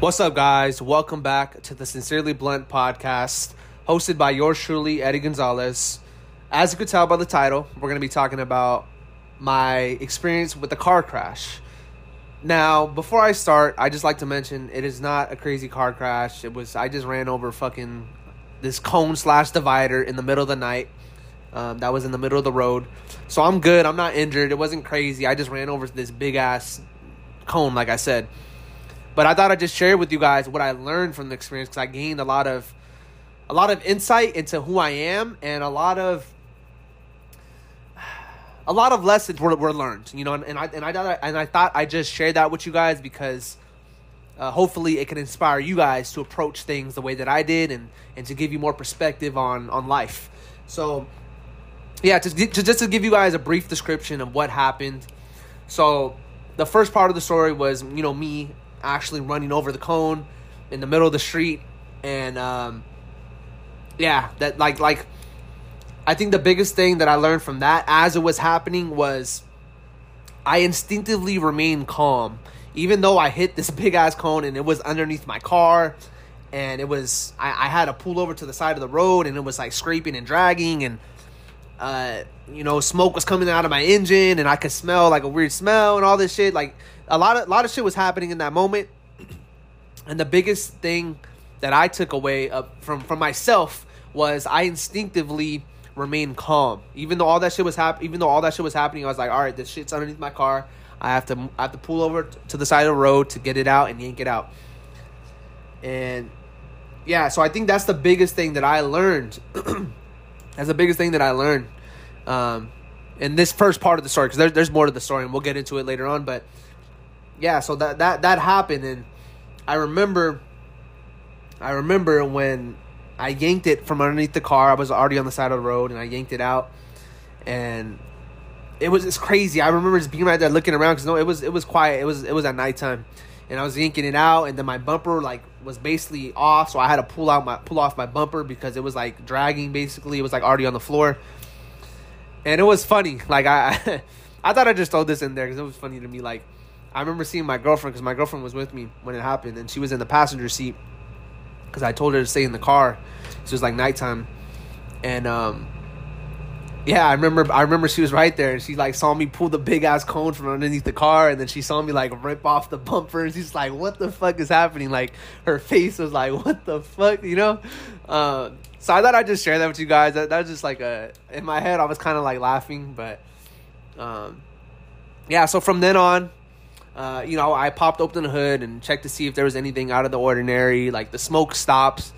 What's up, guys? Welcome back to the Sincerely Blunt podcast, hosted by yours truly, Eddie Gonzalez. As you could tell by the title, we're going to be talking about my experience with the car crash. Now, before I start, I just like to mention it is not a crazy car crash. It was I just ran over fucking this cone slash divider in the middle of the night. Um, that was in the middle of the road, so I'm good. I'm not injured. It wasn't crazy. I just ran over this big ass cone, like I said. But I thought I'd just share with you guys what I learned from the experience because I gained a lot of a lot of insight into who I am and a lot of a lot of lessons were, were learned, you know, and, and I and I thought and I thought I just shared that with you guys because uh, hopefully it can inspire you guys to approach things the way that I did and and to give you more perspective on on life. So yeah, to just to give you guys a brief description of what happened. So the first part of the story was you know me actually running over the cone in the middle of the street and um yeah that like like I think the biggest thing that I learned from that as it was happening was I instinctively remained calm. Even though I hit this big ass cone and it was underneath my car and it was I, I had to pull over to the side of the road and it was like scraping and dragging and uh you know smoke was coming out of my engine and I could smell like a weird smell and all this shit like a lot of a lot of shit was happening in that moment and the biggest thing that I took away from from myself was I instinctively remained calm. Even though all that shit was happening, even though all that shit was happening, I was like, all right, this shit's underneath my car. I have to, I have to pull over to the side of the road to get it out and yank it out. And yeah, so I think that's the biggest thing that I learned. that's the biggest thing that I learned um, in this first part of the story because there's there's more to the story and we'll get into it later on. But yeah, so that that that happened and I remember. I remember when I yanked it from underneath the car. I was already on the side of the road, and I yanked it out, and it was just crazy. I remember just being right there looking around because no, it was it was quiet. It was it was at nighttime, and I was yanking it out, and then my bumper like was basically off, so I had to pull out my pull off my bumper because it was like dragging. Basically, it was like already on the floor, and it was funny. Like I, I thought I just throw this in there because it was funny to me. Like I remember seeing my girlfriend because my girlfriend was with me when it happened, and she was in the passenger seat because I told her to stay in the car. So it was like nighttime, and um, yeah, I remember. I remember she was right there, and she like saw me pull the big ass cone from underneath the car, and then she saw me like rip off the bumper, and she's like, "What the fuck is happening?" Like her face was like, "What the fuck," you know. Uh, so I thought I'd just share that with you guys. That, that was just like a in my head. I was kind of like laughing, but um, yeah. So from then on, uh, you know, I popped open the hood and checked to see if there was anything out of the ordinary. Like the smoke stops.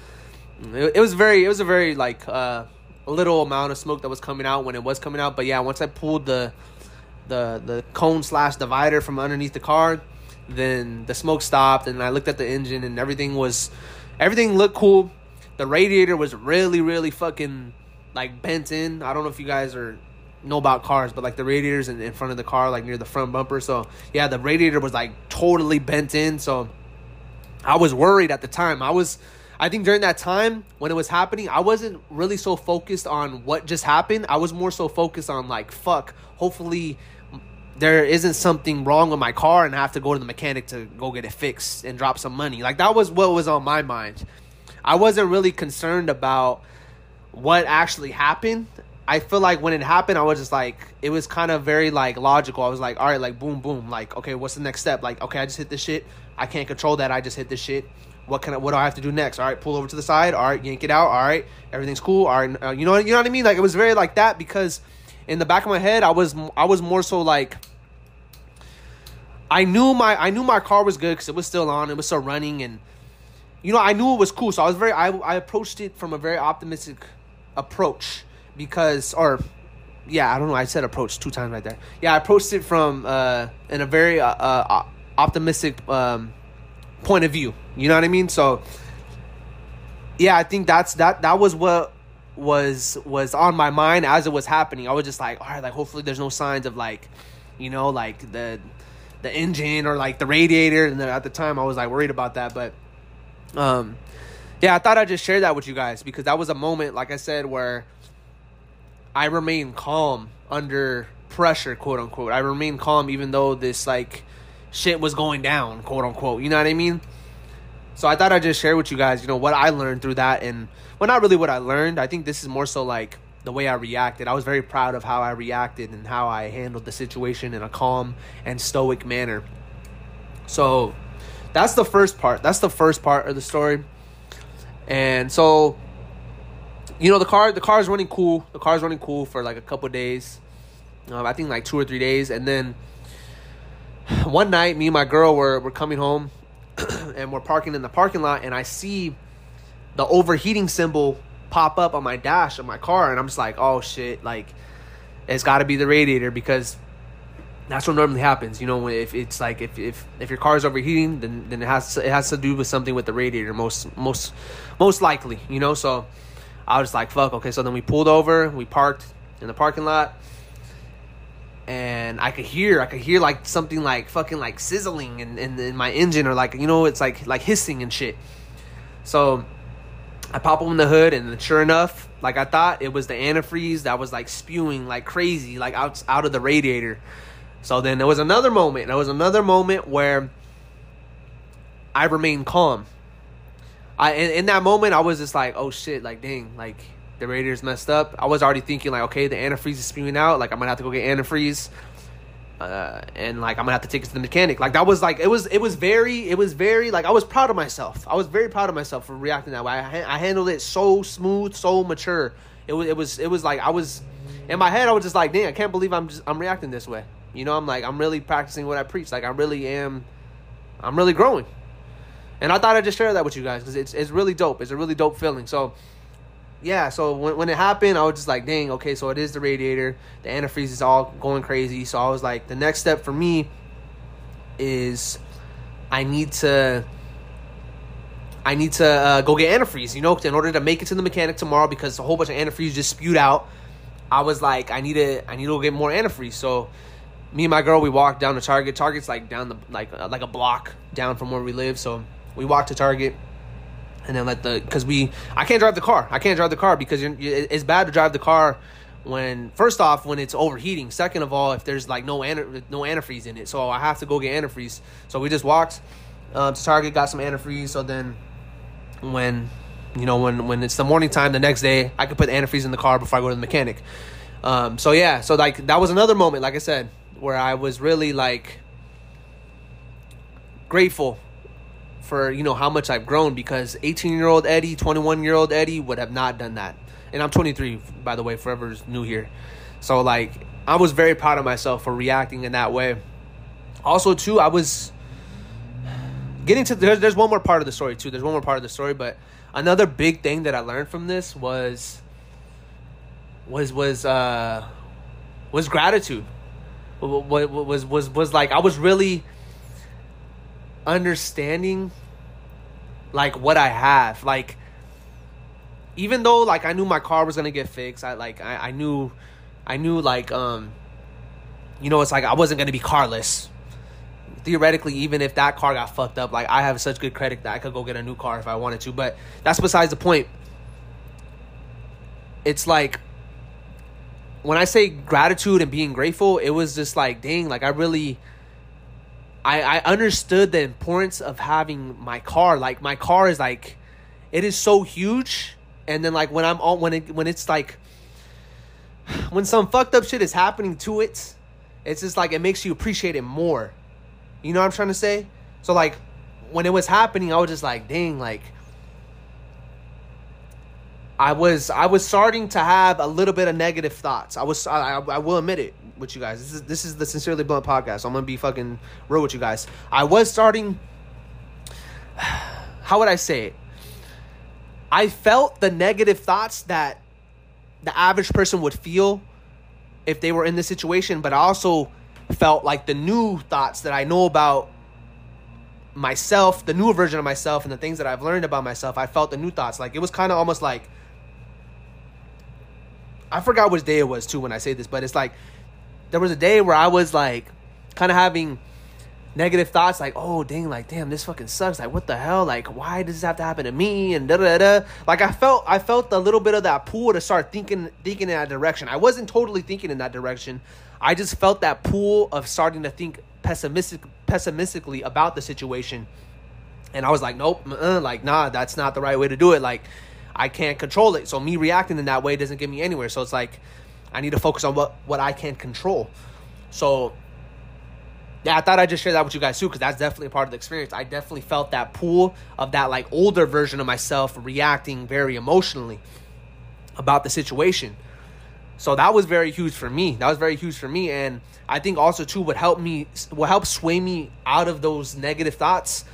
It, it was very, it was a very like uh, little amount of smoke that was coming out when it was coming out. But yeah, once I pulled the the the cone slash divider from underneath the car, then the smoke stopped, and I looked at the engine, and everything was everything looked cool. The radiator was really, really fucking like bent in. I don't know if you guys are know about cars, but like the radiators in, in front of the car, like near the front bumper. So yeah, the radiator was like totally bent in. So I was worried at the time. I was, I think during that time when it was happening, I wasn't really so focused on what just happened. I was more so focused on like, fuck, hopefully there isn't something wrong with my car and I have to go to the mechanic to go get it fixed and drop some money. Like that was what was on my mind. I wasn't really concerned about what actually happened. I feel like when it happened, I was just like, it was kind of very like logical. I was like, all right, like boom, boom, like okay, what's the next step? Like okay, I just hit this shit. I can't control that. I just hit this shit. What can I, what do I have to do next? All right, pull over to the side. All right, yank it out. All right, everything's cool. All right, uh, you know you know what I mean? Like it was very like that because in the back of my head, I was I was more so like. I knew my I knew my car was good because it was still on, it was still running, and you know I knew it was cool. So I was very I I approached it from a very optimistic approach because or yeah, I don't know. I said approach two times right there. Yeah, I approached it from uh, in a very uh, uh, optimistic um, point of view. You know what I mean? So yeah, I think that's that. That was what was was on my mind as it was happening. I was just like, all right, like hopefully there's no signs of like, you know, like the the engine or like the radiator. And at the time, I was like worried about that, but um, yeah, I thought I'd just share that with you guys because that was a moment, like I said, where I remain calm under pressure, quote unquote. I remain calm even though this like shit was going down, quote unquote. You know what I mean? so I thought I'd just share with you guys, you know, what I learned through that. And, well, not really what I learned. I think this is more so like the way I reacted. I was very proud of how I reacted and how I handled the situation in a calm and stoic manner. So that's the first part. That's the first part of the story. And so, you know, the car the car is running cool. The car is running cool for like a couple days. Um, I think like two or three days, and then one night, me and my girl were were coming home, and we're parking in the parking lot, and I see the overheating symbol pop up on my dash of my car, and I'm just like, oh shit, like it's got to be the radiator because that's what normally happens. You know, if it's like if if if your car is overheating, then then it has to, it has to do with something with the radiator most most most likely. You know, so I was like, fuck. Okay, so then we pulled over, we parked in the parking lot, and I could hear I could hear like something like fucking like sizzling in, in, in my engine or like you know it's like like hissing and shit. So I pop open the hood, and sure enough, like I thought, it was the antifreeze that was like spewing like crazy, like out out of the radiator. So then there was another moment. There was another moment where I remained calm. I in, in that moment, I was just like, oh shit, like dang, like the radiator's messed up. I was already thinking like, okay, the antifreeze is spewing out. Like I'm gonna have to go get antifreeze uh, and like I'm gonna have to take it to the mechanic. Like that was like it was it was very it was very like I was proud of myself. I was very proud of myself for reacting that way. I, I handled it so smooth, so mature. It was it was it was like I was in my head. I was just like, dang, I can't believe I'm just I'm reacting this way. You know, I'm like I'm really practicing what I preach. Like I really am, I'm really growing. And I thought I'd just share that with you guys because it's it's really dope. It's a really dope feeling. So yeah, so when, when it happened, I was just like, dang, okay, so it is the radiator. The antifreeze is all going crazy. So I was like, the next step for me is I need to I need to uh, go get antifreeze, you know, in order to make it to the mechanic tomorrow because a whole bunch of antifreeze just spewed out. I was like, I need to I need to go get more antifreeze. So me and my girl, we walked down to Target. Target's like down the like uh, like a block down from where we live. So we walked to Target and then let the because we I can't drive the car. I can't drive the car because it's bad to drive the car when first off when it's overheating. Second of all, if there's like no no antifreeze in it, so I have to go get antifreeze. So we just walked um, to Target, got some antifreeze. So then when you know when when it's the morning time the next day, I could put antifreeze in the car before I go to the mechanic. Um, so yeah, so like that was another moment, like I said, where I was really like grateful for you know how much I've grown because 18 year old Eddie, 21 year old Eddie would have not done that, and I'm 23 by the way, forever's new here, so like I was very proud of myself for reacting in that way. Also, too, I was getting to there's there's one more part of the story too. There's one more part of the story, but another big thing that I learned from this was was was uh was gratitude. Was was was was like I was really understanding like what I have. Like even though like I knew my car was gonna get fixed, I like I, I knew I knew like um you know it's like I wasn't gonna be carless. Theoretically, even if that car got fucked up, like I have such good credit that I could go get a new car if I wanted to. But that's besides the point. It's like when I say gratitude and being grateful, it was just like, dang, like I really I, I understood the importance of having my car. Like my car is like, it is so huge. And then like when I'm on when it when it's like when some fucked up shit is happening to it, it's just like it makes you appreciate it more. You know what I'm trying to say? So like when it was happening, I was just like, dang, like I was I was starting to have a little bit of negative thoughts. I was I, I will admit it with you guys. This is this is the sincerely blunt podcast. So I'm gonna be fucking real with you guys. I was starting. How would I say it? I felt the negative thoughts that the average person would feel if they were in this situation, but I also felt like the new thoughts that I know about myself, the newer version of myself, and the things that I've learned about myself. I felt the new thoughts. Like it was kind of almost like I forgot which day it was too when I say this, but it's like there was a day where I was like kind of having negative thoughts like, oh dang, like damn, this fucking sucks. Like what the hell? Like why does this have to happen to me? And da da da. Like I felt I felt a little bit of that pull to start thinking thinking in that direction. I wasn't totally thinking in that direction. I just felt that pull of starting to think pessimistic pessimistically about the situation. And I was like, nope, uh, like nah, that's not the right way to do it. Like I can't control it. So me reacting in that way doesn't get me anywhere. So it's like I need to focus on what what I can control. So yeah, I thought I'd just share that with you guys too, because that's definitely a part of the experience. I definitely felt that pool of that like older version of myself reacting very emotionally about the situation. So that was very huge for me. That was very huge for me, and I think also too what helped me, what helped sway me out of those negative thoughts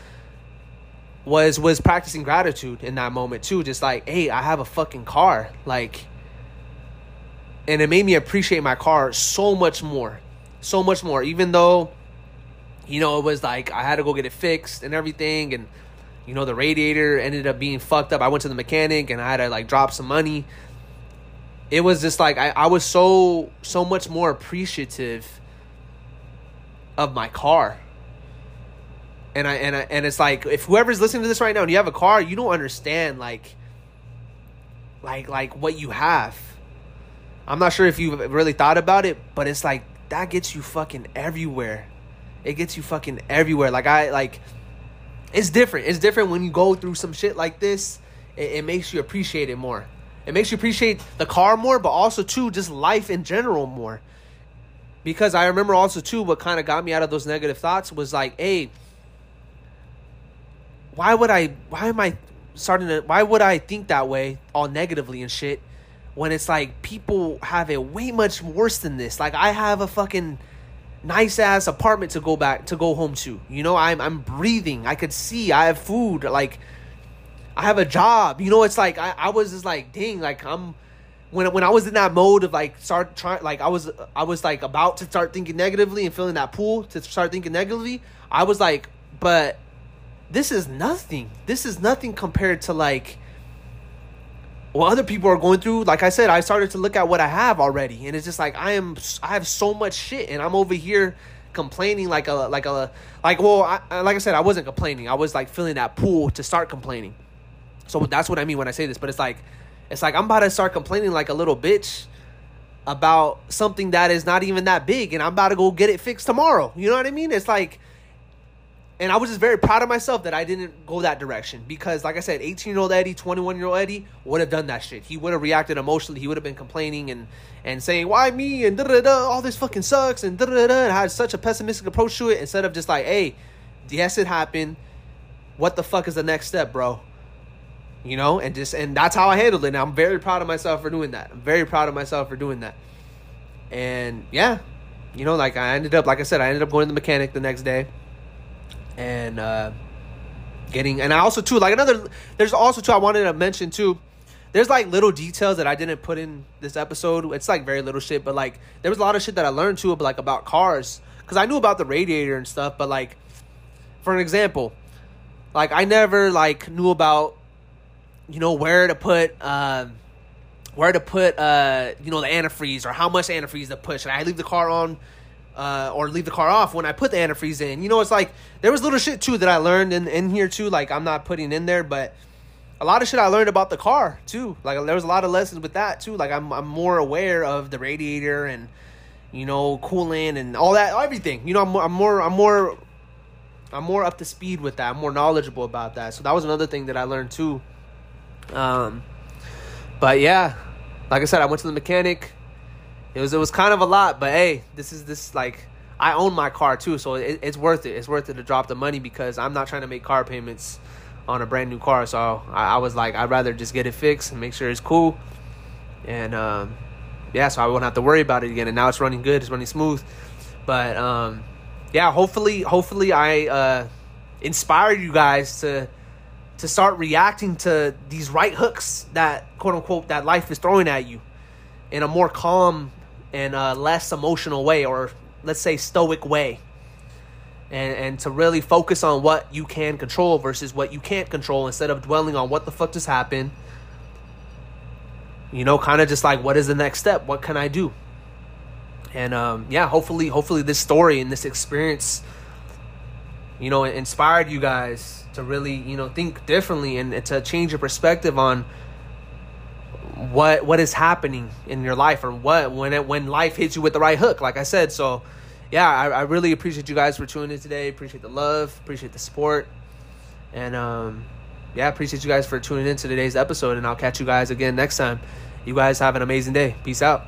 was was practicing gratitude in that moment too. Just like, hey, I have a fucking car, like, and it made me appreciate my car so much more, so much more. Even though you know, it was like I had to go get it fixed and everything, and you know, the radiator ended up being fucked up. I went to the mechanic and I had to like drop some money. It was just like I, I was so so much more appreciative of my car. And I and I and it's like if whoever's listening to this right now and you have a car, you don't understand like like like what you have. I'm not sure if you've really thought about it, but it's like that gets you fucking everywhere it gets you fucking everywhere. Like I like it's different. It's different when you go through some shit like this. It, it makes you appreciate it more. It makes you appreciate the car more, but also too just life in general more. Because I remember also too what kind of got me out of those negative thoughts was like, hey, why would I why am I starting to why would I think that way all negatively and shit when it's like people have it way much worse than this. Like I have a fucking nice ass apartment to go back to go home to. You know, I'm I'm breathing. I could see. I have food. Like I have a job. You know, it's like I, I was just like, dang, like I'm when when I was in that mode of like start trying like I was I was like about to start thinking negatively and feeling that pull to start thinking negatively. I was like, but this is nothing. This is nothing compared to like what other people are going through like i said i started to look at what i have already and it's just like i am i have so much shit and i'm over here complaining like a like a like well I, like i said i wasn't complaining. I was like feeling that pull to start complaining. So that's what i mean when i say this but it's like it's like i'm about to start complaining like a little bitch about something that is not even that big and i'm about to go get it fixed tomorrow. You know what i mean? It's like and I was just very proud of myself that I didn't go that direction because, like I said, 18 year old Eddie, 21 year old Eddie would have done that shit. He would have reacted emotionally. He would have been complaining and, and saying, Why me? And da da da, all this fucking sucks. And da da da, and had such a pessimistic approach to it instead of just like, Hey, yes, it happened. What the fuck is the next step, bro? You know, and just, and that's how I handled it. And I'm very proud of myself for doing that. I'm very proud of myself for doing that. And yeah, you know, like I ended up, like I said, I ended up going to the mechanic the next day and uh, getting and I also too like another there's also too I wanted to mention too there's like little details that I didn't put in this episode. It's like very little shit but like there was a lot of shit that I learned too like about cars. Because I knew about the radiator and stuff but like for an example like I never like knew about you know where to put um where to put uh you know the antifreeze or how much antifreeze to push. And I leave the car on uh, or leave the car off when I put the antifreeze in. You know, it's like there was little shit too that I learned in, in here too. Like I'm not putting in there, but a lot of shit I learned about the car too. Like there was a lot of lessons with that too. Like I'm I'm more aware of the radiator and you know coolant and all that everything. You know I'm I'm more I'm more I'm more up to speed with that. I'm more knowledgeable about that. So that was another thing that I learned too. Um, but yeah, like I said, I went to the mechanic it was it was kind of a lot, but hey, this is this like I own my car too, so it, it's worth it. It's worth it to drop the money because I'm not trying to make car payments on a brand new car. So I, I was like, I'd rather just get it fixed and make sure it's cool, and um, yeah, so I won't have to worry about it again. And now it's running good, it's running smooth. But um, yeah, hopefully, hopefully I uh, inspired you guys to to start reacting to these right hooks that quote unquote that life is throwing at you in a more calm in a less emotional way or let's say stoic way. And and to really focus on what you can control versus what you can't control instead of dwelling on what the fuck just happened. You know kind of just like what is the next step? What can i do? And um, yeah hopefully hopefully this story and this experience you know inspired you guys to really you know think differently and, and to change your perspective on what what is happening in your life or what when it when life hits you with the right hook like i said so yeah i, I really appreciate you guys for tuning in today appreciate the love appreciate the support And um, yeah, appreciate you guys for tuning in to today's episode, and I'll catch you guys again next time. You guys have an amazing day. Peace out.